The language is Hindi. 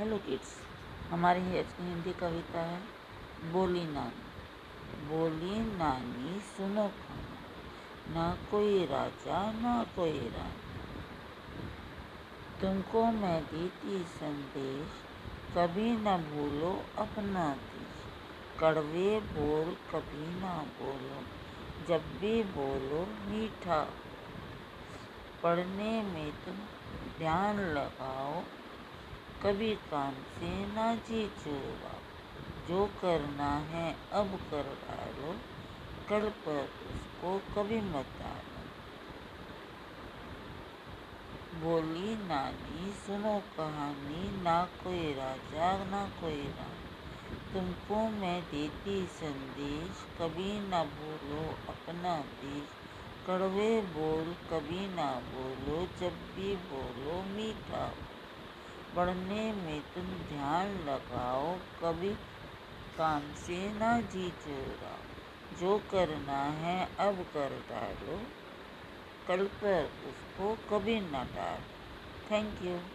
हेलो किड्स हमारी हिंदी कविता है, बोली नानी। बोली नानी, सुनो खाना। ना कोई राजा, ना कोई रानी। तुमको मैं देती संदेश, कभी न भूलो अपना देश। कड़वे बोल, कभी ना बोलो, जब भी बोलो मीठा। पढ़ने में तुम ध्यान लगाओ कभी काम से ना जी चुराओ जो करना है, अब कर डालो कल पर उसको कभी मत डालो बोली, नानी, सुनो कहानी। ना कोई राजा, ना कोई रानी। तुमको मैं देती संदेश, कभी ना भूलो अपना देश। कड़वे बोल, कभी ना बोलो, जब भी बोलो, मीठा पढ़ने में तुम ध्यान लगाओ, कभी काम से ना जी चुराओ जो करना है, अब कर डालो। कल पर उसको कभी ना डालो। Thank you